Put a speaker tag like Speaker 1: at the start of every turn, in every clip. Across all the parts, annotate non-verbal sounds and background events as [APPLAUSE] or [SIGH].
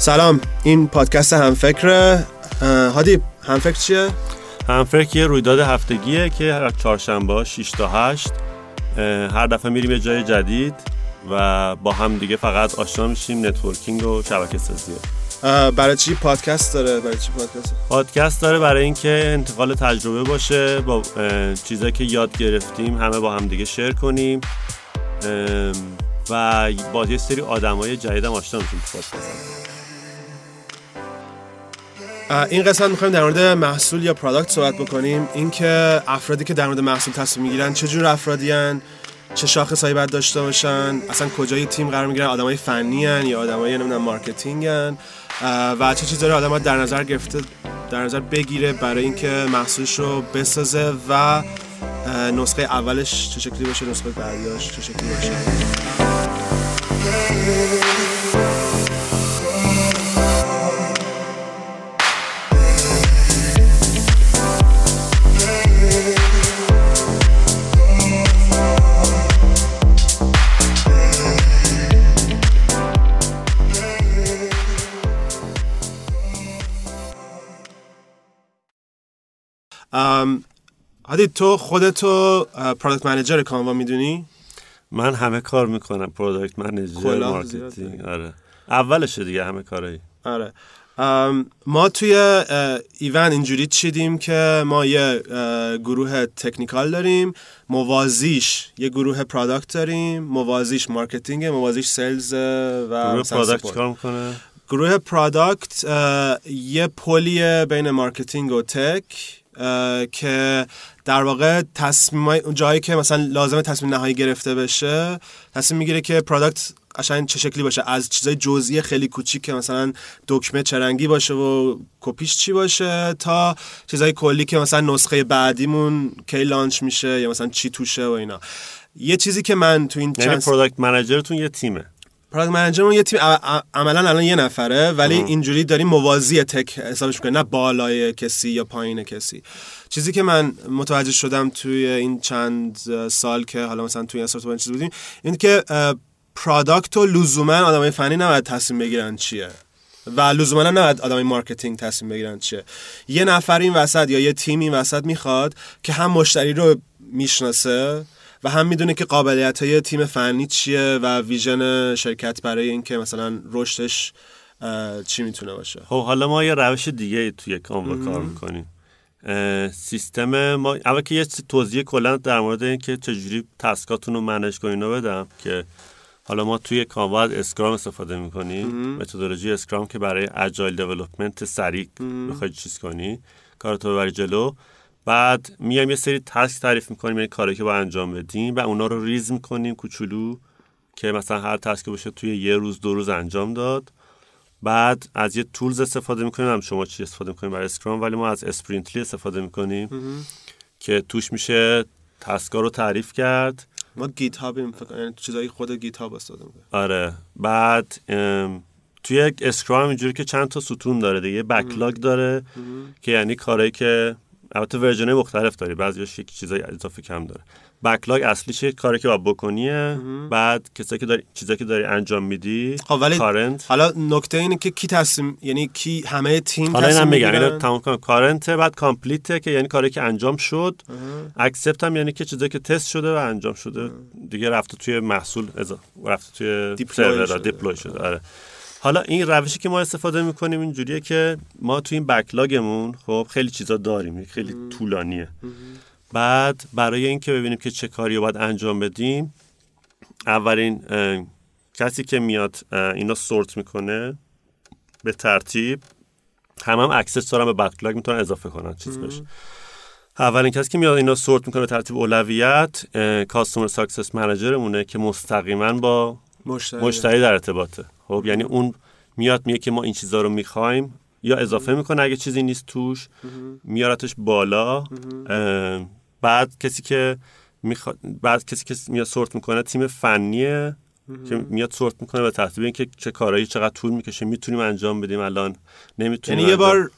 Speaker 1: سلام این پادکست همفکره. هادی همفکر چیه؟
Speaker 2: همفکر یه رویداد هفتگیه که هر چهارشنبه 6 تا 8 هر دفعه میریم یه جای جدید و با هم دیگه فقط آشنا میشیم networking و شبکه سازی.
Speaker 1: برای چی پادکست داره؟ برای چی پادکست؟
Speaker 2: پادکست داره برای اینکه انتقال تجربه باشه با چیزایی که یاد گرفتیم همه با هم دیگه share کنیم و با یه سری آدمای جدید هم آشنا میشیم پادکست.
Speaker 1: این قسمت می‌خوایم در مورد محصول یا product صحبت بکنیم اینکه افرادی که در مورد محصول تصمیم می‌گیرن چه جور افرادی هن؟ چه شاخصهایی باید داشته باشن اصلا کجای تیم قرار می‌گیرن آدمای فنی هن یا آدمای نمی‌دونم marketing هن و چه چیزایی آدم در نظر گرفته در نظر بگیره برای اینکه محصولش رو بسازه و نسخه اولش چه شکلی باشه نسخه بعدیاش چه شکلی باشه هادی تو خودتو product manager کانوا می‌دونی؟
Speaker 2: من همه کار می‌کنم product manager marketing آره. اولشه دیگه همه کارایی.
Speaker 1: آره. ما توی ایوند اینجوری چیدیم که ما یه گروه technical داریم موازیش یه گروه product داریم موازیش marketing موازیش sales و
Speaker 2: گروه product کار می‌کنه؟
Speaker 1: گروه product یه پلی بین marketing و tech که در واقع تصمیم جایی که مثلا لازم تصمیم نهایی گرفته بشه تصمیم می‌گیره که product قشنگ چه شکلی باشه. از چیزای جزئی خیلی کوچیک که مثلا دکمه چه رنگی باشه و کپیش چی باشه تا چیزای کلی که مثلا نسخه بعدیمون کی launch میشه یا مثلا چی توشه و اینا. یه چیزی که من تو این
Speaker 2: یعنی پروداکت منیجرتون یه تیمه.
Speaker 1: product manager مون یه تیم عملا الان یه نفره ولی اینجوری داریم موازی tech حسابش می‌کنه نه بالای کسی یا پایین کسی. چیزی که من متوجه شدم توی این چند سال که حالا مثلا توی این چیز بودیم این که product و لزوما آدمای فنی نباید تصمیم بگیرن چیه و لزوما نباید آدمای marketing تصمیم بگیرن چیه. یه نفر این وسط یا یه تیم این وسط می‌خواد که هم مشتری رو می‌شناسه و هم می‌دونه که قابلیت های تیم فنی چیه و vision شرکت برای اینکه مثلا رشدش چی می‌تونه باشه.
Speaker 2: خب حالا ما یه روش دیگه توی کانوا کار می‌کنیم. سیستم ما اول که یه توضیح کلا در مورد اینکه چجوری task اتون رو manage کنین رو بدم که حالا ما توی کانوا از Scrum استفاده می‌کنیم. متدولوژی Scrum که برای agile development سریع بخوای چیز کنی. کارتو ببری جلو. بعد میایم یه سری task تعریف می‌کنیم یعنی کاری که با انجام بدیم و اونا رو ریز می‌کنیم کوچولو که مثلا هر task باشه توی یه روز دو روز انجام داد. بعد از یه tools استفاده می‌کنیم. هم شما چی استفاده می‌کنیم برای Scrum ولی ما از Sprintly استفاده می‌کنیم. که توش میشه task ا رو تعریف کرد.
Speaker 1: ما GitHub یعنی چیزای خود GitHub استفاده می‌کنیم.
Speaker 2: آره. بعد توی Scrum اینجوری که چند تا ستون داره دیگه backlog داره که یعنی کاری که البته version مختلف داری. بعضیش یک چیزای اضافه کم داره. backlog اصلیش کاری که باید بکنیه بعد کسایی که داری چیزایی که داری انجام میدی
Speaker 1: خب ولی
Speaker 2: current
Speaker 1: حالا نکته اینه که کی تصمیم یعنی کی همه تیم
Speaker 2: حالا اینم میگم. اینو تمام کنم. current بعد complete که یعنی کاری که انجام شد. accept هم یعنی که چیزایی که تست شده و انجام شده. دیگه رفته توی محصول رفته توی سرور deploy شده. آره. حالا این روشی که ما استفاده می‌کنیم اینجوریه که ما توی این backlog مون خب خیلی چیزا داریم خیلی طولانیه. بعد برای اینکه ببینیم که چه کاری رو باید انجام بدیم اولین کسی که میاد اینا sort می‌کنه به ترتیب هم هم access دارن به backlog می‌تونن اضافه کنن چیز بشه اولین کسی که میاد اینا sort می‌کنه به ترتیب اولویت customer success manager مونه که مستقیما با مشتری, مشتری در ارتباطه. خب یعنی اون میاد میگه که ما این چیزها رو می‌خوایم یا اضافه می‌کنه اگه چیزی نیست توش میارتش بالا. بعد کسی که می‌خواد بعد کسی که میاد sort می‌کنه تیم فنیه. که میاد sort می‌کنه به ترتیب اینکه چه کارهایی چقدر طول می‌کشه. می‌تونیم انجام بدیم الان. نمی‌تونیم
Speaker 1: یعنی یه بار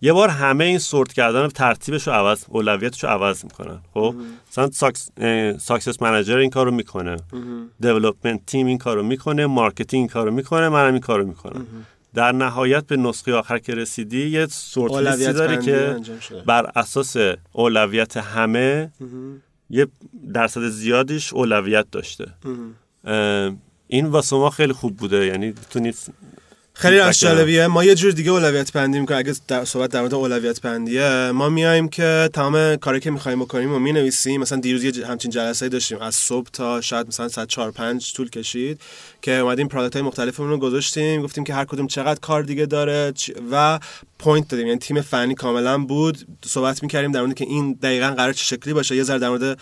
Speaker 2: یه بار همه این sort کردن ترتیبش رو عوض اولویتش رو عوض می‌کنن. خب؟ مثلا success success manager این کارو می‌کنه. development team این کارو می‌کنه. marketing این کارو می‌کنه. منم این کارو می‌کنم. در نهایت به نسخه آخر که رسیدی یه sort لیستی داری که بر اساس اولویت همه یه درصد زیادیش اولویت داشته. این واسه ما خیلی خوب بوده. یعنی بتونید
Speaker 1: خیلی از جالبیه. ما یه جور دیگه اولویت بندی می‌کنیم اگه در صحبت در مورد اولویت بندیه ما میایم که تمام کاری که می‌خوایم بکنیم و می‌نویسیم. مثلا دیروز یه همچین جلسه داشتیم. از صبح تا شاید مثلا ساعت 4 5 طول کشید که اومدیم product های مختلفمون رو گذاشتیم. گفتیم که هر کدوم چقدر کار دیگه داره و point دادیم. یعنی تیم فنی کاملا بود. صحبت می‌کردیم در مورد که این دقیقا قرار چه شکلی باشه. یه ذره در مورد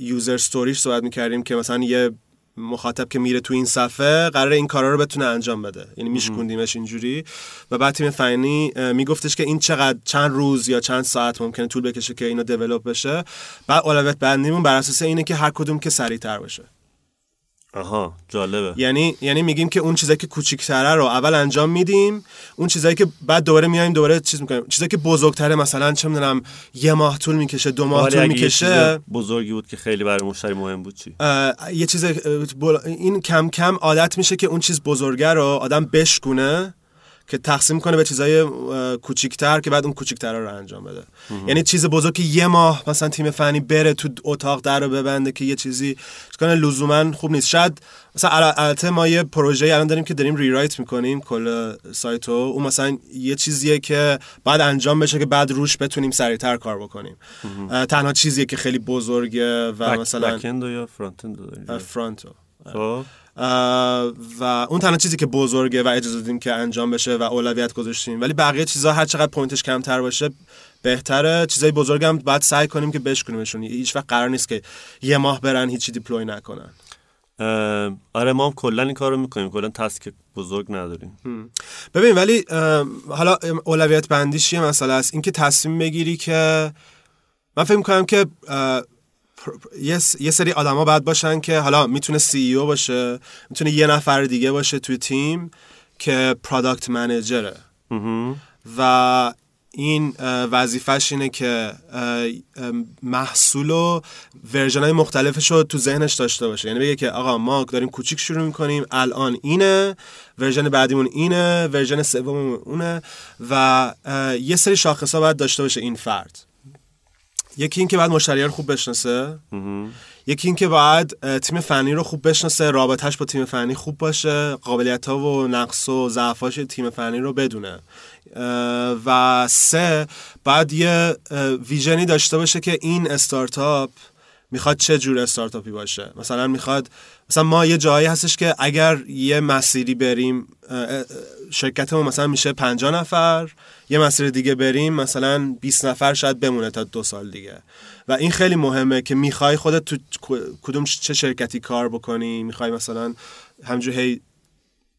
Speaker 1: یوزر ستوریش صحبت می‌کردیم که مثلا یه مخاطب که میره تو این صفحه قرار این کارا رو بتونه انجام بده. یعنی میشکوندیمش اینجوری. و بعد تیم فنی میگفتش که این چقدر چند روز یا چند ساعت ممکنه طول بکشه که اینو دیولپ بشه. بعد اولویت بندیمون بر اساس اینه که هر کدوم که سریعتر باشه.
Speaker 2: آها جالبه.
Speaker 1: یعنی یعنی میگیم که اون چیزایی که کوچیک‌تره رو اول انجام میدیم اون چیزایی که بعد دوباره میایم دوباره چیز می‌کنیم. چیزایی که بزرگتره مثلا چه می‌دونم یه ماه طول می‌کشه دو ماه طول می‌کشه.
Speaker 2: بزرگی بود که خیلی برای مشتری مهم بود چی؟
Speaker 1: یه چیز این کم کم عادت میشه که اون چیز بزرگه رو آدم بشکونه. که تقسیم کنه به چیزای کوچیکتر که بعد اون کوچیکتر رو انجام بده. یعنی چیز بزرگ که یه ماه مثلا تیم فنی بره تو اتاق در رو ببنده که یه چیزی کنه لزوما خوب نیست. شاید مثلا البته ما یه پروژه الان داریم که داریم ریرایت می‌کنیم کل سایتو اون مثلا یه چیزیه که بعد انجام بشه که بعد روش بتونیم سریعتر کار بکنیم. تنها چیزیه که خیلی بزرگه و مثلا
Speaker 2: back یا front
Speaker 1: front و خب. و اون تنها چیزی که بزرگه و اجازه دادیم که انجام بشه و اولویت گذاشتیم. ولی بقیه چیزها هر چقدر point ش کمتر باشه بهتره. چیزای بزرگم باید سعی کنیم که بشکنیمشون. هیچ وقت قرار نیست که یه ماه برن هیچی deploy نکنن.
Speaker 2: آره ما هم کلا این کارو می‌کنیم. کلا task بزرگ نداریم.
Speaker 1: ببین ولی حالا اولویت بندیش یه مسئله است. اینکه تصمیم بگیری که من فکر می‌کنم که یه, یه سری آدما باید باشن که حالا می‌تونه سی او باشه می‌تونه یه نفر دیگه باشه توی تیم که پرادکت منیجره و این وظیفش اینه که محصول و ورژن های مختلفش رو تو ذهنش داشته باشه. یعنی بگه که آقا ما داریم کوچیک شروع می‌کنیم الان اینه version بعدیمون اینه version سوممون اونه و یه سری شاخص ها باید داشته باشه این فرد. یکی این که باید مشتری رو خوب بشناسه. یکی این که باید تیم فنی رو خوب بشناسه رابطهش با تیم فنی خوب باشه قابلیت ها و نقص و ضعفاش تیم فنی رو بدونه. و سه باید یه vision ی داشته باشه که این استارتاپ می‌خواد چه جور استارتاپی باشه؟ مثلا می‌خواد مثلا ما یه جایی هستش که اگر یه مسیری بریم شرکتمون مثلا میشه 50 نفر یه مسیر دیگه بریم مثلا 20 نفر شاید بمونه تا دو سال دیگه. و این خیلی مهمه که می‌خوای خودت تو کدوم چه شرکتی کار بکنی می‌خوای مثلا همجور هی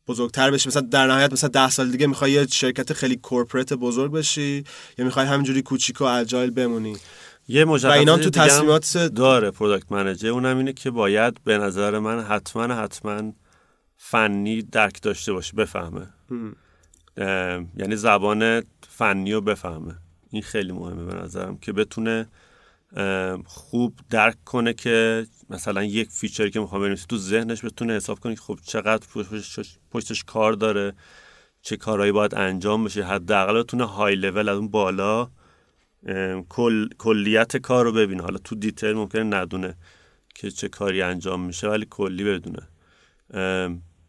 Speaker 1: بزرگتر بشی. مثلا در نهایت مثلا ده سال دیگه می‌خوای یه شرکت خیلی کورپرات بزرگ بشی یا می‌خوای همینجوری کوچیک و اجایل بمونی.
Speaker 2: یه و
Speaker 1: اینا تو تصمیمات
Speaker 2: داره product manager اونم اینه که باید به نظر من حتما حتما فنی درک داشته باشه بفهمه. یعنی زبان فنی رو بفهمه. این خیلی مهمه به نظرم که بتونه خوب درک کنه که مثلا یک feature ی که می‌خوام بنویسه تو ذهنش بتونه حساب کنه که خب چقدر پشتش, پشتش کار داره چه کارهایی باید انجام بشه. حداقل بتونه های لول از اون بالا کل، کلیت کار رو ببینه. حالا تو detail ممکنه ندونه که چه کاری انجام میشه ولی کلی بدونه.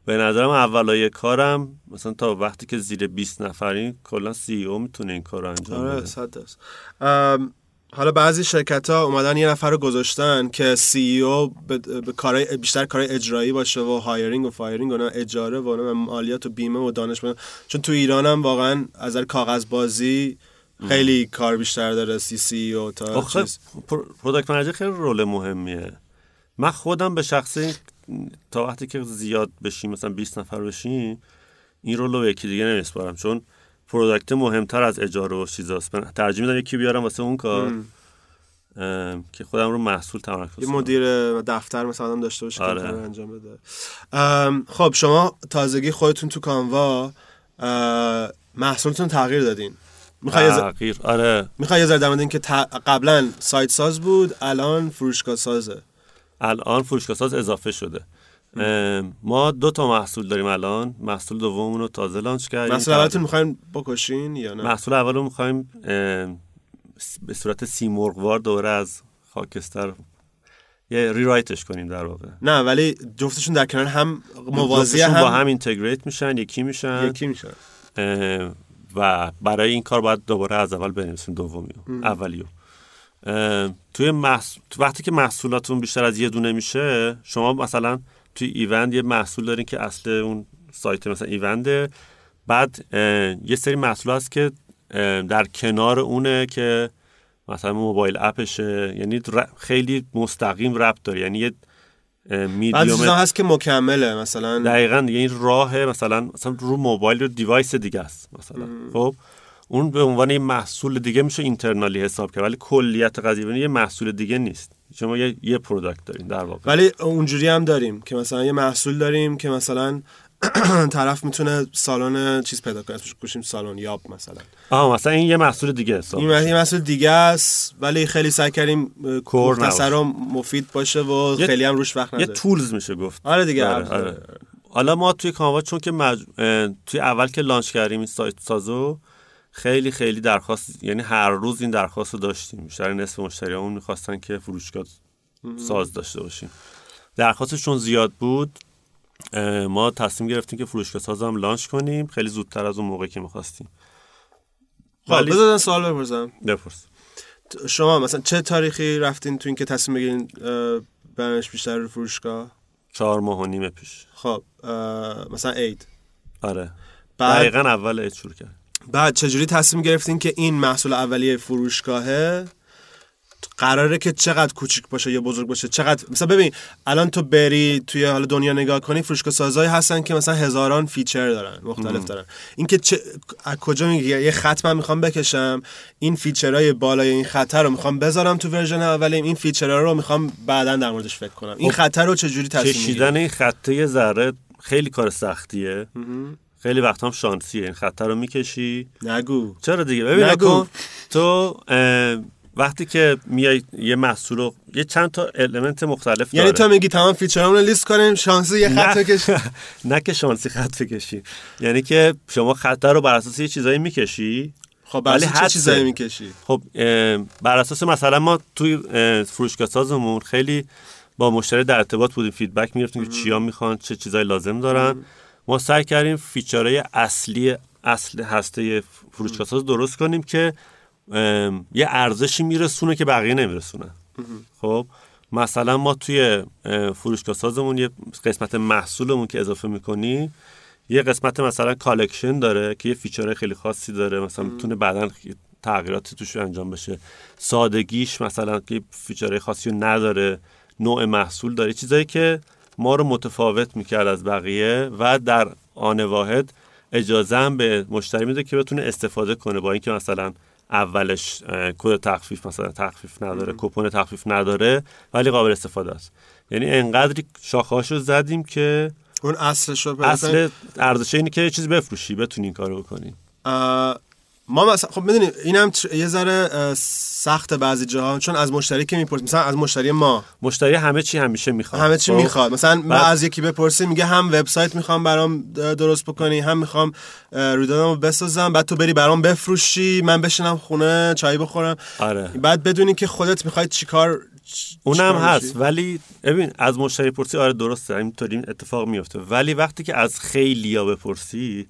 Speaker 2: به نظرم اولای کارم مثلا تا وقتی که زیر 20 نفری کلا CEO می‌تونه این کار رو انجام
Speaker 1: آره بده. حالا بعضی شرکت ها اومدن یه نفر رو گذاشتن که CEO به, کارهای بیشتر کارهای اجرایی باشه و hiring و firing و اجاره و مالیات و بیمه و دانش چون تو ایران هم واقعا از کاغذ بازی خیلی کار بیشتر داره C CEO تا چیز.
Speaker 2: product manager خیلی role مهمیه. من خودم به شخصی تا وقتی که زیاد بشیم مثلا 20 نفر بشیم این رو به یکی دیگه نمیسپارم. چون product مهمتر از اجاره و چیزاست. من ترجیح میدم یکی بیارم واسه اون کار. که خودم رو محصول تمرکز
Speaker 1: یه مدیر دفتر مثلا داشته باشه آره. که انجام بده. خب شما تازگی خودتون تو کانوا محصولتون تغییر دادین.
Speaker 2: می‌خوای تغییر آره.
Speaker 1: می‌خوای یه ذره در که قبلا سایت ساز بود الان فروشگاه سازه.
Speaker 2: الان فروشگاه ساز اضافه شده. ما دو تا محصول داریم الان. محصول دوممون رو تازه لانچ کردیم.
Speaker 1: محصول اولتون می‌خوایم بکشین یا نه؟
Speaker 2: محصول اول رو می‌خوایم به صورت سیمرغوار دوره از خاکستر یه ریرایتش کنیم در واقع.
Speaker 1: نه ولی جفتشون در کنار هم موازی هم
Speaker 2: با هم اینتگریت میشن یکی میشن.
Speaker 1: یکی میشن.
Speaker 2: و برای این کار باید دوباره از اول بنویسیم دومی اولیو. توی محصول وقتی که محصولاتون بیشتر از یه دونه میشه شما مثلا توی ایوند یه محصول دارین که اصل اون سایت مثلا ایونده بعد یه سری محصول هست که در کنار اونه که مثلا موبایل app شه یعنی خیلی مستقیم ربط داره. یعنی یه
Speaker 1: میدیوم هست که مکمله مثلا
Speaker 2: دقیقا دیگه این راه مثلا مثلا رو موبایل رو device دیگه است مثلا. خب؟ اون به عنوان یه محصول دیگه میشه internally حساب کرد ولی کلیت قضیه یه محصول دیگه نیست. شما یه یه product دارین در واقع.
Speaker 1: ولی اونجوری هم داریم که مثلا یه محصول داریم که مثلا [CLEARS THROAT] طرف می‌تونه سالن چیز پیدا کنه اسمش گوشیم سالن یاب مثلا.
Speaker 2: آها مثلا این یه محصول دیگه حساب
Speaker 1: این یه محصول دیگه است ولی خیلی سعی کردیم مختصر و مفید باشه و خیلی هم روش وقت نداره.
Speaker 2: یه تولز میشه گفت.
Speaker 1: آره دیگه آره. آره.
Speaker 2: حالا ما توی کانوا چون که مج... توی اول که لانچ کردیم این سایت سازو خیلی خیلی درخواست یعنی هر روز این درخواست رو داشتیم. بیشتر نصف مشتریامون می‌خواستن که فروشگاه ساز داشته باشیم. درخواستشون زیاد بود. ما تصمیم گرفتیم که فروشگاه ساز هم لانچ کنیم. خیلی زودتر از اون موقعی که می‌خواستیم.
Speaker 1: خب. بذارن سوال بپرسم.
Speaker 2: بپرس.
Speaker 1: شما مثلا چه تاریخی رفتین تو این که تصمیم بگیرین برنش بیشتر رو فروشگاه؟
Speaker 2: چهار ماه و نیم پیش.
Speaker 1: خب مثلا عید.
Speaker 2: آره. بعد... دقیقا اول عید شروع کرد
Speaker 1: بعد چجوری تصمیم گرفتین که این محصول اولیه فروشگاهه؟ قراره که چقدر کوچیک باشه یا بزرگ باشه چقدر مثلا ببین الان تو بری توی حال دنیا نگاه کنی فروشگاه سازایی هستن که مثلا هزاران فیچر دارن مختلف دارن. اینکه چه از کجا میگی؟ یه خط من می‌خوام بکشم این feature های بالای این خط رو می‌خوام بذارم تو version اولیم این feature ها رو می‌خوام بعدا در موردش فکر کنم. این خب، خط رو چجوری تصمیم
Speaker 2: کشیدن این خط یه ذره خیلی کار سختیه. خیلی وقت هم شانسیه. این خط رو می‌کشی.
Speaker 1: نگو.
Speaker 2: چرا دیگه؟ ببین نگو. تو وقتی که میای یه محصول رو یه چند تا element مختلف
Speaker 1: یعنی تو میگی تمام feature امون رو لیست کنیم شانسی یه خط بکشیم. [LAUGHS]
Speaker 2: نه که شانسی خط بکشی یعنی که شما خط رو بر اساس یه چیزایی می‌کشی.
Speaker 1: خب بر اساس چه چیزایی می‌کشی؟
Speaker 2: خب بر اساس مثلا ما توی فروشگاه سازمون خیلی با مشتری در ارتباط بودیم feedback می‌گرفتیم که چیا می‌خوان چه چیزایی لازم دارن. ما سعی کردیم feature های اصلی اصل هسته فروشگاه ساز درست کنیم که یه ارزشی میرسونه که بقیه نمیرسونه. خب مثلا ما توی فروشگاه سازمون یه قسمت محصولمون که اضافه می‌کنی یه قسمت مثلا collection داره که یه feature خیلی خاصی داره. مثلا می‌تونه بعدا تغییراتی توش انجام بشه. سادگیش مثلا که feature خاصی رو نداره نوع محصول داره. چیزایی که ما رو متفاوت می‌کرد از بقیه و در آن واحد اجازه هم به مشتری میده که بتونه استفاده کنه. با اینکه مثلا اولش کد تخفیف مثلا تخفیف نداره کپون تخفیف نداره ولی قابل استفاده است. یعنی انقدری شاخهاش رو زدیم که
Speaker 1: اون اصلش رو
Speaker 2: اصل ارزش اینه که چیزی بفروشی بتونی این کارو بکنی.
Speaker 1: ما مثلا خب می‌دونی اینم یه ذره سخت بعضی جاها چون از مشتری که میپرس مثلا از مشتری ما.
Speaker 2: مشتری همه چی همیشه می‌خواد.
Speaker 1: همه چی خب؟ می‌خواد. مثلا بعد... از یکی بپرسی میگه هم وبسایت می‌خوام برام درست بکنی هم می‌خوام رویدادمو بسازم بعد تو بری برام بفروشی من بشینم خونه چای بخورم.
Speaker 2: آره.
Speaker 1: بعد بدونی که خودت می‌خوای چیکار
Speaker 2: اونم هست. ولی ببین از مشتری پرسی آره درسته. اینطوری اتفاق میفته ولی وقتی که از خیلی ها بپرسی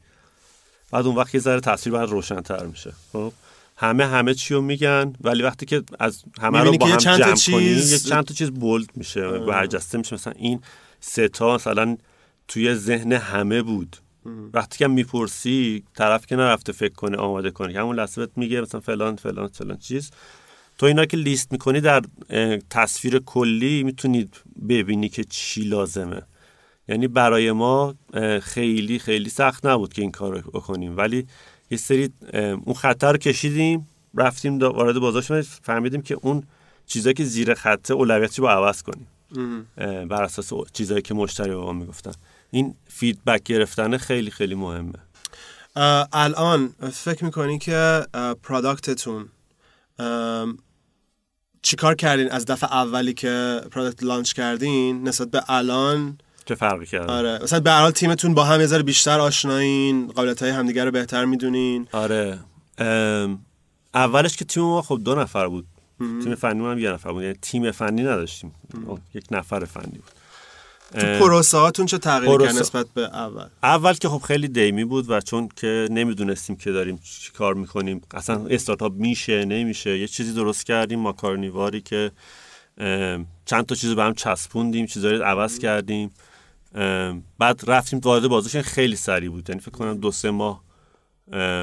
Speaker 2: بعد اون وقت یه ذره تصویر باید روشنتر میشه. خب؟ همه همه چی رو میگن ولی وقتی که از همه رو با هم چند جمع چیز... کنی یه چند تا چیز بولد میشه برجسته میشه. مثلا این سه تا مثلا توی ذهن همه بود. وقتی که می‌پرسی طرف که نرفته فکر کنه آماده کنه همون لحظه میگه مثلا فلان فلان فلان چیز. تو اینا که لیست می‌کنی در تصویر کلی می‌تونید ببینی که چی لازمه. یعنی برای ما خیلی خیلی سخت نبود که این کار رو بکنیم. ولی یه سری اون خطر رو کشیدیم رفتیم وارد بازار شدیم فهمیدیم که اون چیزایی که زیر خطه اولویتی رو عوض کنیم. بر اساس چیزایی که مشتری به ما می‌گفتن. این فیدبک گرفتن خیلی خیلی مهمه.
Speaker 1: الان فکر می‌کنی که پرادکتتون چیکار کردین از دفعه اولی که پرادکت لانچ کردین نسبت به الان؟
Speaker 2: چه فرقی کرد؟
Speaker 1: آره. مثلا به حال تیمتون با هم یه بیشتر آشنایین قابلیت های همدیگه رو بهتر می‌دونین.
Speaker 2: آره. اولش که تیم ما خب دو نفر بود. تیم فنی هم یه نفر بود. یعنی تیم فنی نداشتیم. یک نفر فنی بود.
Speaker 1: تو پروسه هاتون چه تغییری کرد نسبت به اول؟
Speaker 2: اول که خب خیلی دیمی بود و چون که نمی‌دونستیم که داریم چی کار می‌کنیم. اصلا استارتاپ میشه نمیشه. یه چیزی درست کردیم. ماکارنیواری که چند تا چیز به هم چسبوندیم. چیزایی عوض کردیم. بعد رفتیم وارد بازیش خیلی سریع بود. یعنی فکر کنم دو سه ماه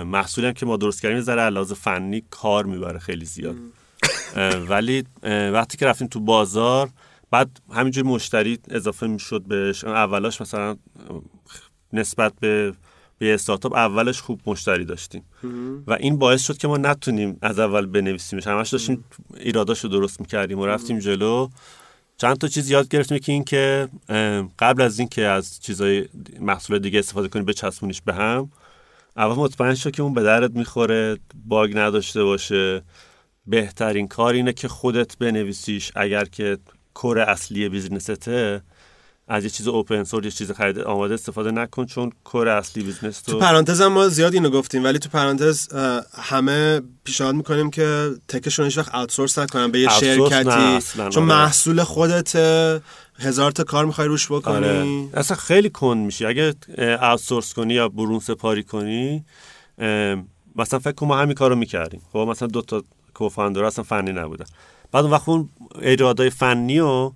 Speaker 2: محصولی هم که ما درست کردیم ذره علاوه فنی کار می‌بره خیلی زیاد. ولی وقتی که رفتیم تو بازار بعد همینجور مشتری اضافه می‌شد بهش. اولاش مثلا نسبت به به استارتاپ اولش خوب مشتری داشتیم. و این باعث شد که ما نتونیم از اول بنویسیمش. همش داشتیم ایراداشو درست می‌کردیم و رفتیم جلو. چند تا چیز یاد گرفتیم که این که قبل از اینکه از چیزای محصول دیگه استفاده کنیم چسبونیش به هم. اول مطمئن شد که اون به دردت می‌خوره bug نداشته باشه. بهترین کار اینه که خودت بنویسیش. اگر که core اصلی business ته از یه چیز open source یه چیز خرید آماده استفاده نکن چون core اصلی business
Speaker 1: تو پرانتز هم ما زیاد اینو گفتیم ولی تو پرانتز همه پیشنهاد می‌کنیم که tech شون هیچ وقت outsource نکنن به یه شرکتی چون آره. محصول خودت هزار تا کار می‌خوای روش بکنی. آره.
Speaker 2: اصلا خیلی کند میشی. اگه outsource کنی یا برون سپاری کنی مثلا فکر کنم ما همین کارو می‌کردیم. خب مثلا دو تا co-founder اصلا فنی نبودن. بعد اون وقت اون ایرادای فنی و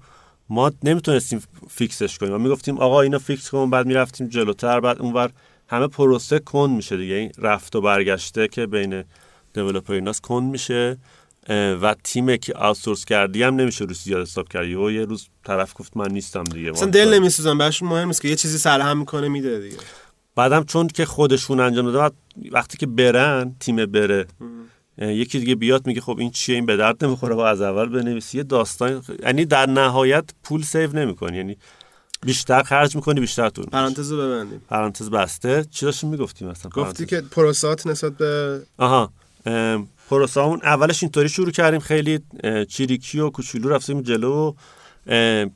Speaker 2: ما نمی‌تونستیم fix ش کنیم. ما می‌گفتیم آقا اینو fix کن بعد می‌رفتیم جلوتر بعد اونور همه پروسه کند میشه دیگه. این رفت و برگشته که بین developer ایناس کند میشه و تیم که آوتسورس کردی هم نمیشه رو زیاد حساب کردی. و یه روز طرف گفت من نیستم دیگه.
Speaker 1: مثلا دل نمیسوزن براشون مهم نیست که یه چیزی سرهم می‌کنه میده دیگه.
Speaker 2: بعدم چون که خودشون انجام دادن وقتی که برن تیم بره یکی دیگه بیاد میگه خب این چیه؟ این به درد نمی‌خوره با از اول بنویسی یه داستان یعنی در نهایت پول سیو نمی‌کنی یعنی بیشتر خرج می‌کنی بیشتر تو
Speaker 1: پرانتز ببندیم.
Speaker 2: پرانتز بسته. چی داشتیم می‌گفتی مثلا
Speaker 1: گفتی که پروسات نسبت به
Speaker 2: آها. پروسامون اولش اینطوری شروع کردیم. خیلی چیریکی و کوچولو رفتیم جلو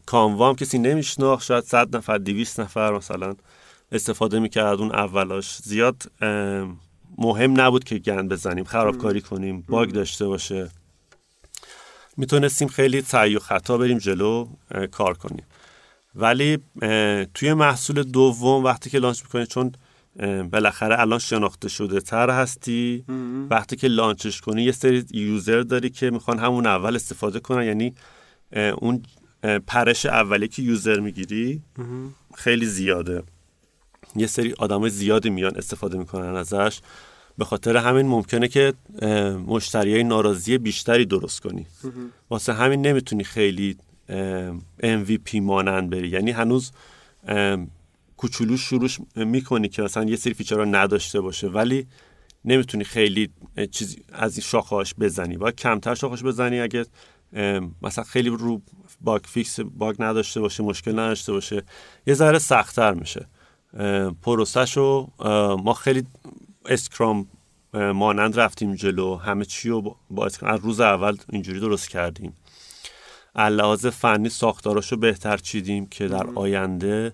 Speaker 2: کانوا هم کسی نمیشناخت. شاید 100 نفر 200 نفر مثلا استفاده می‌کرد اون اولاش زیاد مهم نبود که گند بزنیم خرابکاری کنیم باگ داشته باشه. می‌تونستیم خیلی سعی و خطا بریم جلو کار کنیم. ولی توی محصول دوم وقتی که لانچ می‌کنی چون بالاخره الان شناخته شده تر هستی وقتی که لانچش کنی یه سری یوزر داری که می‌خوان همون اول استفاده کنن یعنی اون پرش اولی که یوزر می‌گیری خیلی زیاده. یه سری آدم زیادی میان استفاده می‌کنن ازش. به خاطر همین ممکنه که مشتری ناراضی بیشتری درست کنی. واسه همین نمی‌تونی خیلی MVP مانند بری. یعنی هنوز کوچولو شروع می‌کنی که مثلا یه سری feature رو نداشته باشه ولی نمی‌تونی خیلی چیزی از این شاخهاش بزنی. باید کمتر شاخهاش بزنی اگه مثلا خیلی رو bug fix bug نداشته باشه مشکل نداشته باشه یه ذره سخت‌تر میشه. پروسش رو ما خیلی Scrum مانند رفتیم جلو همه چی رو با از روز اول اینجوری درست کردیم. لحاظ فنی ساختاراشو بهتر چیدیم که در آینده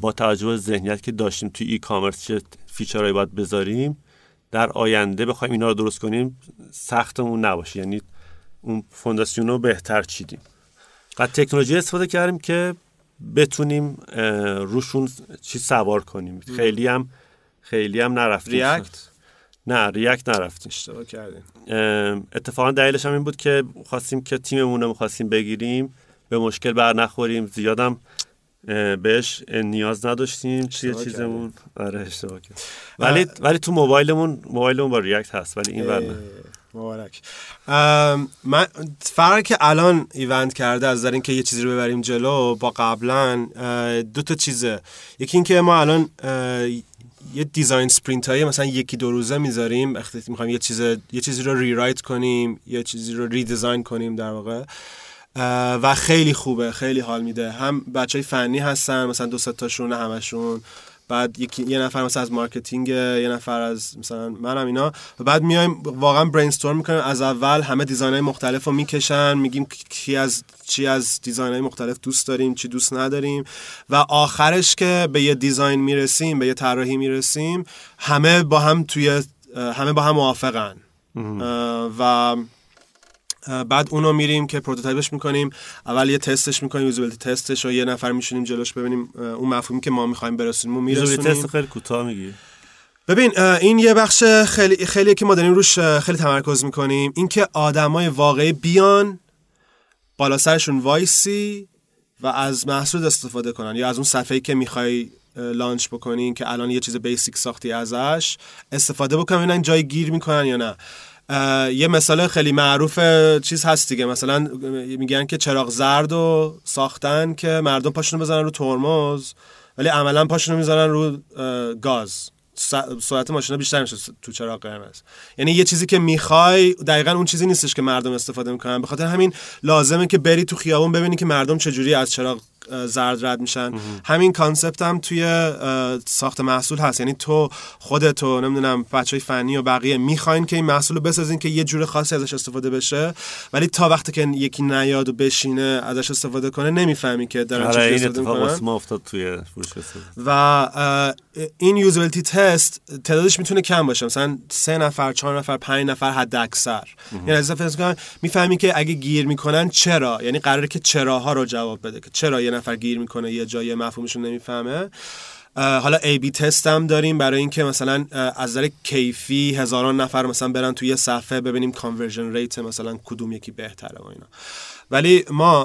Speaker 2: با توجه به ذهنیت که داشتیم توی ای کامرس چه فیچرهایی باید بذاریم در آینده بخوایم اینا رو درست کنیم سختمون نباشه. یعنی اون فونداسیون رو بهتر چیدیم. و تکنولوژی استفاده کردیم که بتونیم روشون چی سوار کنیم. خیلی هم خیلی هم نرفتیم.
Speaker 1: ریاکت
Speaker 2: نه ریاکت نرفتیم.
Speaker 1: اشتباه کردیم
Speaker 2: اتفاقا دلیلش هم این بود که خواستیم که تیممون رو می‌خواستیم بگیریم به مشکل بر نخوریم. زیادم بهش نیاز نداشتیم چیه چیزمون. آره اشتباه کردیم ولی ولی تو موبایلمون موبایلمون با ریاکت هست ولی این ور
Speaker 1: مبارک. من فرق که الان ایونت کرده از در اینکه یه چیزی رو ببریم جلو با قبلا دو تا چیزه. یکی اینکه ما الان یه design sprint های مثلا یکی دو روزه می‌ذاریم وقتی می‌خوایم یه چیز یه چیزی رو rewrite کنیم یه چیزی رو redesign کنیم در واقع و خیلی خوبه خیلی حال میده. هم بچه های فنی هستن مثلا دو تاشون همشون. بعد یکی یه نفر مثلا از marketing یه نفر از مثلا منم اینا. و بعد میایم واقعا brainstorm می‌کنیم. از اول همه design های مختلف رو می‌کشن. میگیم کی از چی از design های مختلف دوست داریم چی دوست نداریم. و آخرش که به یه design می‌رسیم به یه طراحی می‌رسیم همه با هم توی همه با هم موافقن. و بعد اونو میریم که prototype ش می‌کنیم. اول یه تستش می‌کنیم usability test ش و یه نفر میشونیم جلوش ببینیم اون مفهومی که ما می‌خوایم برسونیم و میرسونیم.
Speaker 2: تست خیلی کوتاه میگی.
Speaker 1: ببین این یه بخش خیلی خیلی که ما داریم روش خیلی تمرکز می‌کنیم. اینکه آدمای واقعی بیان بالا سرشون وایسی و از محصول استفاده کنن. یا از اون صفحه‌ای که می‌خوای launch بکنین که الان یه چیز basic ساختی ازش استفاده بکنن ببینن جای گیر می‌کنن یا نه. یه مثال خیلی معروف چیز هست دیگه. مثلا میگن که چراغ زرد رو ساختن که مردم پاشونو بزنن رو ترمز ولی عملا پاشونو می‌زنن رو گاز. سرعت ماشینا بیشتر میشه تو چراغ قرمز. یعنی یه چیزی که می‌خوای دقیقا اون چیزی نیستش که مردم استفاده می‌کنن. به خاطر همین لازمه که بری تو خیابون ببینی که مردم چجوری از چراغ زرد رد میشن. همین کانسپت هم توی ساخت محصول هست. یعنی تو خودتو نمی‌دونم بچه های فنی و بقیه می‌خواین که این محصول رو بسازین که یه جور خاصی ازش استفاده بشه. ولی تا وقتی که یکی نیاد و بشینه ازش استفاده کنه نمی‌فهمی که دارن
Speaker 2: چه استفاده ما افتاد توی
Speaker 1: و این usability test تعدادش می‌تونه کم باشه. مثلا سه نفر چهار نفر پنج نفر حد اکثر یعنی از می‌فهمی که اگه گیر می‌کنن چرا؟ یعنی قراره که چراها رو جواب بده. که چرا یه نفر گیر می‌کنه یه جای مفهومشون نمی‌فهمه. حالا A/B test هم داریم برای اینکه مثلا از نظر کیفی هزاران نفر مثلا برن توی صفحه ببینیم conversion rate مثلا کدوم یکی بهتره و اینا. ولی ما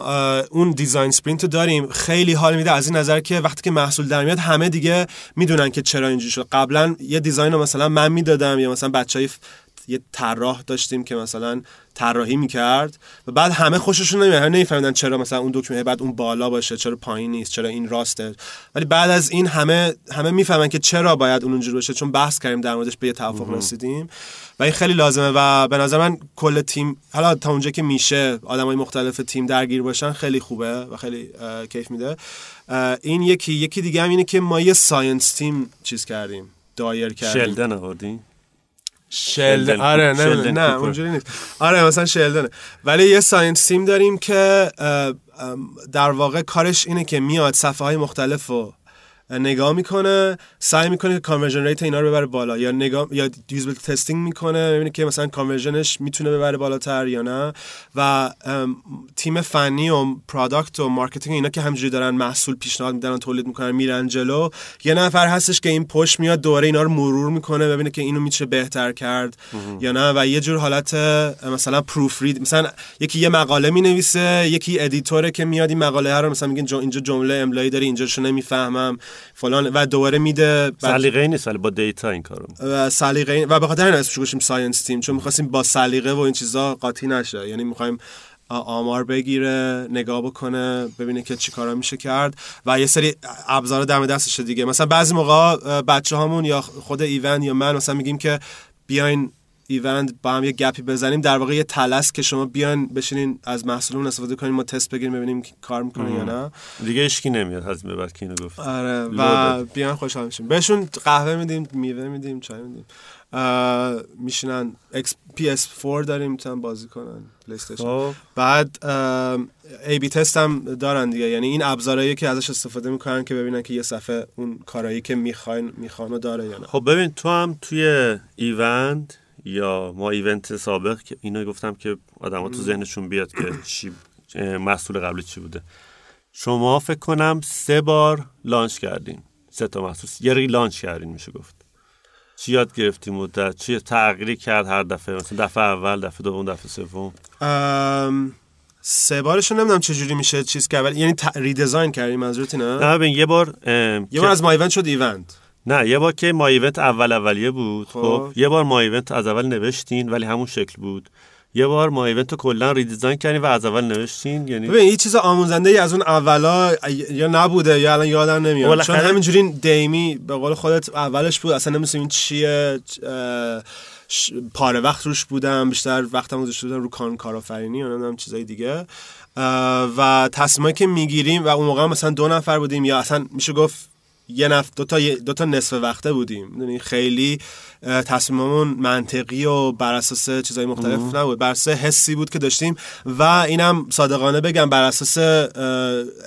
Speaker 1: اون design sprint رو داریم خیلی حال میده از این نظر که وقتی که محصول در میاد همه دیگه می‌دونن که چرا اینجوری شد. قبلا یه دیزاین رو مثلا من می‌دادم یا مثلا بچهای یه طراح داشتیم که مثلا طراحی می‌کرد و بعد همه خوششون نمیاد همه نمیفهمیدن چرا مثلا اون دکمه بعد اون بالا باشه چرا پایین نیست چرا این راسته. ولی بعد از این همه همه می‌فهمن که چرا باید اون اونجوری باشه چون بحث کردیم در موردش به یه توافق رسیدیم. و این خیلی لازمه و به نظر من کل تیم حالا تا اونجا که میشه آدمای مختلف تیم درگیر باشن خیلی خوبه و خیلی کیف میده. این یکی یکی دیگه هم اینه که ما یه science team چیز کردیم دایر کردیم.
Speaker 2: شلدن آوردیم
Speaker 1: شلدن آره نه نه اونجوری نیست. آره مثلا شلدنه ولی یه science team داریم که در واقع کارش اینه که میاد صفحه های مختلف نگاه می‌کنه سعی می‌کنه که conversion rate اینا رو ببره بالا یا نگاه یا usability testing می‌کنه ببینه که مثلا conversion ش می‌تونه ببره بالاتر یا نه. و تیم فنی و product و marketing اینا که همجوری دارن محصول پیشنهاد میدن تولید می‌کنن میرن جلو. یه نفر هستش که این پشت میاد دوره اینا رو مرور می‌کنه ببینه که اینو میشه بهتر کرد یا نه. و یه جور حالت مثلا proofread مثلا یکی یه مقاله می‌نویسه یکی editor ه که میاد این مقاله رو مثلا میگه اینجا جمله املایی داری اینجاشو نمی‌فهمم. فلان و دوباره میده
Speaker 2: سلیقه نیست ولی با data این کارو
Speaker 1: و سلیقه و به خاطر این اسمش گذاشتیم science team چون می‌خواستیم با سلیقه و این چیزا قاطی نشه. یعنی می‌خوایم آمار بگیره نگاه بکنه ببینه که چی کارا میشه کرد. و یه سری ابزار دم دستشه دیگه. مثلا بعضی موقع بچه هامون یا خود ایون یا من مثلا میگیم که بیاین ایونت با هم یه گپی بزنیم در واقع یه تلس که شما بیان بشینین از محصولمون استفاده کنیم ما تست بگیریم ببینیم کار می‌کنه یا نه.
Speaker 2: دیگه اشکی نمیاد از بعد که اینو گفت.
Speaker 1: آره و بیان خوشحال میشیم. بهشون قهوه میدیم میوه میدیم چای میدیم. میشینن PS4 داریم می‌تونن بازی کنن پلی خب. بعد A/B test هم دارن دیگه. یعنی این ابزارهایی که ازش استفاده می‌کنن که ببینن که یه صفحه اون کارایی که می‌خواین میخوانو داره یا نه.
Speaker 2: خب ببین تو هم توی ایوند یا ما ایونت سابق که اینو گفتم که آدما تو ذهنشون بیاد که چی محصول قبلی چی بوده. شما فکر کنم سه بار launch کردین. سه تا محصول. یه relaunch کردین میشه گفت. چی یاد گرفتی مدت چی تغییری کرد هر دفعه؟ مثلا دفعه اول دفعه دوم دفعه سوم.
Speaker 1: سه بارشون نمی‌دونم چجوری میشه چیز که اول یعنی redesign کردیم منظورت نه
Speaker 2: نه ببین یه بار
Speaker 1: یه بار از ما ایونت شد ایوند.
Speaker 2: نه یه بار که ما ایونت اول اولیه بود خب, خب، یه بار ما ایونت از اول نوشتین ولی همون شکل بود. یه بار ما ایونت رو کلا redesign کردیم و از اول نوشتین یعنی
Speaker 1: ببین این چیز آموزنده ای از اون اولا یا نبوده یا الان یادم نمیاد. چون همینجوری دیمی به قول خودت اولش بود اصلا نمی‌دونم این چیه پاره وقت روش بودم بیشتر وقتم گذاشته بودم رو کان کارآفرینی یا نمی‌دونم چیزای دیگه. و تصمیمایی که می‌گیریم و اون موقع مثلا دو نفر بودیم یا اصلا میشه گفت یه نفت دو تا, دو تا نصف وقته بودیم. می‌دونی؟ خیلی تصمیممون منطقی و بر اساس چیزای مختلف نبود. بر اساس حسی بود که داشتیم و اینم صادقانه بگم بر اساس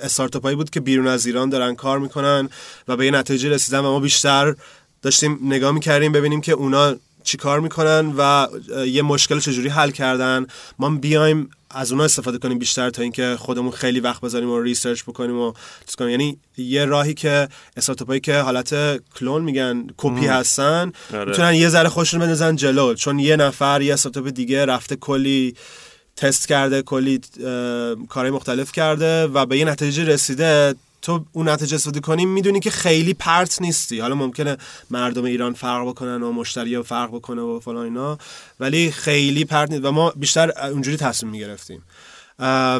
Speaker 1: استارتاپایی بود که بیرون از ایران دارن کار می‌کنن و به یه نتیجه رسیدن و ما بیشتر داشتیم نگاه می‌کردیم ببینیم که اونا چی کار می‌کنن و یه مشکل چجوری حل کردن. ما بیایم از اونا استفاده کنیم بیشتر تا اینکه خودمون خیلی وقت بذاریم و research بکنیم و کنیم. یعنی یه راهی که استارتاپایی که حالت کلون میگن کپی هستن آره. می‌تونن یه ذره خودشون بندازن جلو. چون یه نفر یه استارتاپ دیگه رفته کلی تست کرده کلی کارهای مختلف کرده و به یه نتیجه رسیده تو اون نتیجه استفاده کنی می‌دونی که خیلی پرت نیستی. حالا ممکنه مردم ایران فرق بکنن و مشتری فرق بکنه و فلان اینا ولی خیلی پرت نیست. و ما بیشتر اونجوری تصمیم می‌گرفتیم.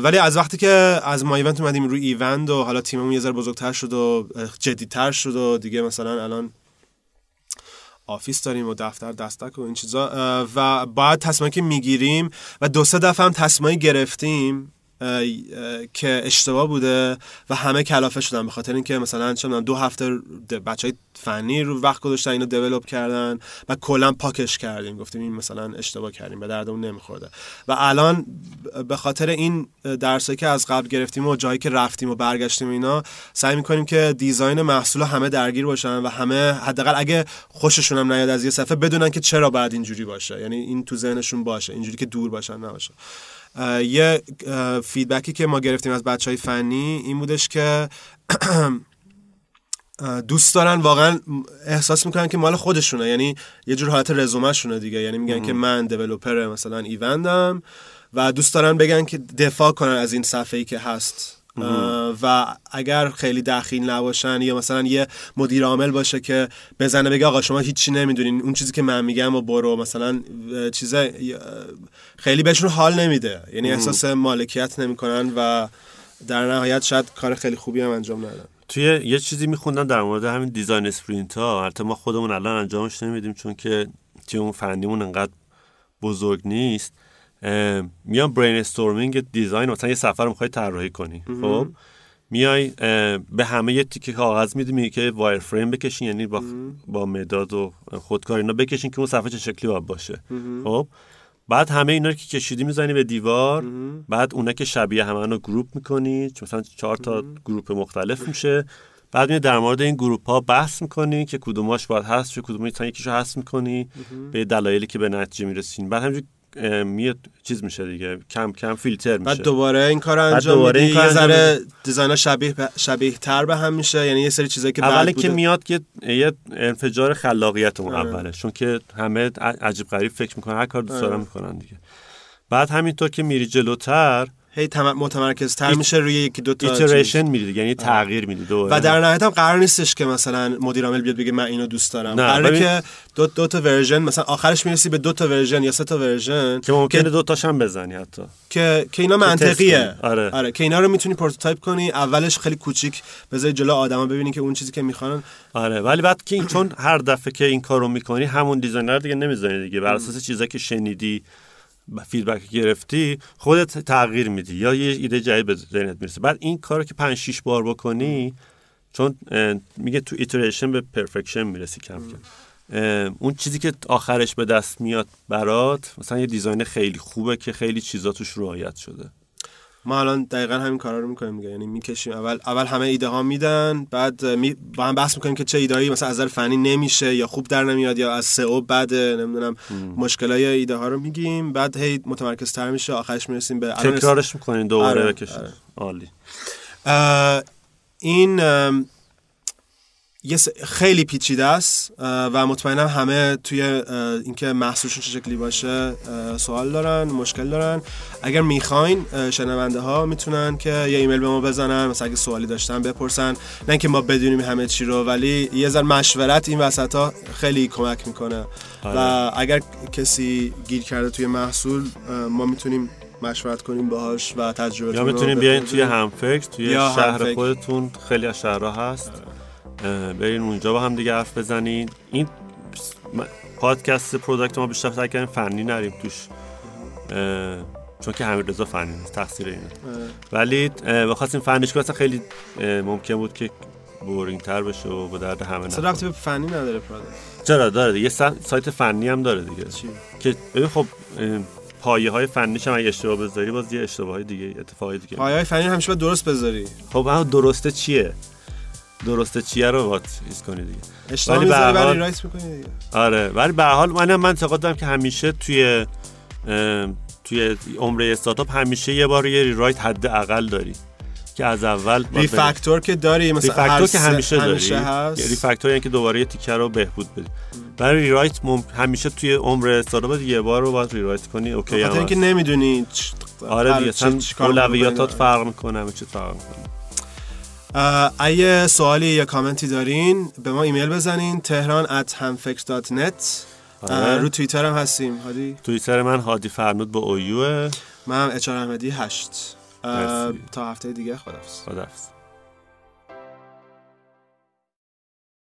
Speaker 1: ولی از وقتی که از ما ایونت اومدیم روی ایوند و حالا تیممون یه ذره بزرگتر شد و جدیتر شد و دیگه مثلا الان office داریم و دفتر دستک و این چیزا. و بعد تصمیمی که می‌گیریم و دو سه دفعه هم تصمیمی گرفتیم. که اشتباه بوده و همه کلافه شدن به خاطر اینکه مثلا چه دو هفته بچه های فنی رو وقت گذاشتن اینو دیولپ کردن و کلا پاکش کردیم. گفتیم این مثلا اشتباه کردیم به دردمون نمیخورده. و الان به خاطر این درسی که از قبل گرفتیم و جایی که رفتیم و برگشتیم اینا سعی می‌کنیم که دیزاین محصول همه درگیر باشن و همه حداقل اگه خوششون هم نیاد از یه صفحه بدونن که چرا بعد اینجوری باشه. یعنی این تو ذهنشون باشه اینجوری که دور باشن نباشه. یه فیدبکی که ما گرفتیم از بچه های فنی این بودش که [CLEARS THROAT] دوست دارن واقعا احساس می‌کنن که مال خودشونه. یعنی یه جور حالت رزومه شونه دیگه. یعنی میگن که من دیولوپر مثلا ایوندم. و دوست دارن بگن که دفاع کنن از این صفحه ای که هست. و اگر خیلی دخیل نباشن یا مثلا یه مدیر عامل باشه که بزنه بگه آقا شما هیچی نمی‌دونین. اون چیزی که من میگم و برو. مثلا چیز خیلی بهشون حال نمیده. یعنی احساس مالکیت نمی‌کنن و در نهایت شاید کار خیلی خوبی هم انجام ندن
Speaker 2: توی یه چیزی میخوندم در مورد همین design sprint ها البته ما خودمون الان انجامش نمیدیم چون که اون فنیمون انقدر بزرگ نیست. میان brainstorming design مثلا یه صفحه می‌خوای طراحی کنی خب؟ میای به همه یه تیکه کاغذ میدی که wireframe بکشین یعنی با با مداد و خودکار اینا بکشین که اون صفحه چه شکلی باید باشه. خب؟ بعد همه اینا رو که کشیدی می‌زنی به دیوار بعد اونا که شبیه همه رو group می‌کنی مثلا چهار تا group مختلف میشه. بعد می در مورد این group ها بحث می‌کنی که کدوماش باید هست چه کدومی تا یکیشو هست می‌کنی. به دلایلی که به نتیجه می‌رسین. بعد همینجوری میاد چیز میشه دیگه کم کم فیلتر میشه.
Speaker 1: بعد دوباره این کار انجام دوباره این کار یه ذره design شبیه شبیه تر به هم میشه. یعنی یه سری چیزایی که
Speaker 2: اولی که میاد که یه انفجار خلاقیت اون آره. اوله. چون که همه عجیب غریب فکر می‌کنن هر کار دوست دارن می‌کنن دیگه. بعد همینطور که میری جلوتر
Speaker 1: هی متمرکز تر میشه روی یکی دو تا
Speaker 2: iteration می‌دید یعنی تغییر می‌دید
Speaker 1: و در نهایت هم قرار نیستش که مثلا مدیر عامل بیاد بگه من اینو دوست دارم. قراره که دو, دو تا version مثلا آخرش می‌رسی به دو تا version یا سه تا version
Speaker 2: که ممکنه دو تاش هم بزنی حتی.
Speaker 1: که که اینا منطقیه. آره. آره. که اینا رو می‌تونی prototype کنی اولش خیلی کوچیک بذاری جلو آدما ببینی که اون چیزی که می‌خوان.
Speaker 2: آره ولی بعد که چون هر دفعه که این کارو می‌کنی همون designer دیگه نمی‌ذاری دیگه بر اساس چیزایی که شنیدی. feedback گرفتی خودت تغییر میدی یا یه ایده جدید به ذهنت می‌رسه. بعد این کارو که 5 6 بار بکنی چون میگه تو iteration به perfection می‌رسی کم کم. اون چیزی که آخرش به دست میاد برات مثلا یه design خیلی خوبه که خیلی چیزا توش رعایت شده.
Speaker 1: ما الان دقیقا همین کارا رو می‌کنیم دیگه. یعنی می‌کشیم. اول اول همه ایده ها میدن بعد می... با هم بحث می‌کنیم که چه ایدهایی مثلا از نظر فنی نمیشه یا خوب در نمیاد یا از سئو بد نمی‌دونم مشکلای ایده ها رو میگیم. بعد هی متمرکز تر میشه آخرش می‌رسیم به
Speaker 2: تکرارش می‌کنین دوباره آره. آره. عالی.
Speaker 1: این یه خیلی پیچیده است و مطمئنم همه توی اینکه محصولشون چه شکلی باشه سوال دارن مشکل دارن. اگر می‌خواین شنونده ها می‌تونن که یه ایمیل به ما بزنن مثلا اگه سوالی داشتن بپرسن. نه اینکه ما بدونیم همه چی رو ولی یه ذره مشورت این وسط ها خیلی کمک می‌کنه. و آره. اگر کسی گیر کرده توی محصول ما می‌تونیم مشورت کنیم باهاش و تجربه
Speaker 2: یا می‌تونیم بیاین توی همفکر توی شهر خودتون خیلی از شهرها هست. برین اونجا با هم دیگه حرف بزنین. این پادکست product ما بیشتر سعی کردیم فنی نریم توش. چون که همین رضا فنی نیست تقصیر اینه. ولی بخواستیم فنیش کنیم خیلی ممکن بود که boring تر بشه و به درد همه
Speaker 1: رفتی به فنی نداره product
Speaker 2: چرا؟ داره یه side فنی هم داره دیگه.
Speaker 1: چی؟
Speaker 2: که ببین خب پایه های فنیش هم اگه اشتباه بذاری باز یه اشتباه دیگه اتفاقی دیگه.
Speaker 1: پایه های فنی همیشه باید درست بذاری.
Speaker 2: خب درسته چیه؟ درسته چیه رو باید چیز کنی دیگه. ولی به حال-
Speaker 1: می‌کنی دیگه.
Speaker 2: آره ولی به حال من من اعتقاد دارم که همیشه توی توی عمره استارتاپ همیشه یه بار یه rewrite حد اقل داری که از اول.
Speaker 1: refactor که داری مثلا
Speaker 2: refactor که همیشه داری.
Speaker 1: همیشه هست.
Speaker 2: یه refactor یعنی که دوباره یه تیکه رو بهبود بدی. برای rewrite مم... همیشه توی عمر استارتاپ یه بار رو باید rewrite کنی okay
Speaker 1: خاطر اینکه. نمی‌دونی
Speaker 2: آره دیگه
Speaker 1: چه-
Speaker 2: اولویتات
Speaker 1: با
Speaker 2: فرق می‌کنه همه چی فرق می‌کنه.
Speaker 1: اگه سوالی یا کامنتی دارین به ما ایمیل بزنین تهران at hamfix.net
Speaker 2: آره.
Speaker 1: رو توییتر هم هستیم هادی.
Speaker 2: توییتر من هادی فرنود با اویوه
Speaker 1: من اچار احمدی هشت. تا هفته دیگه خدافظ
Speaker 2: خدافظ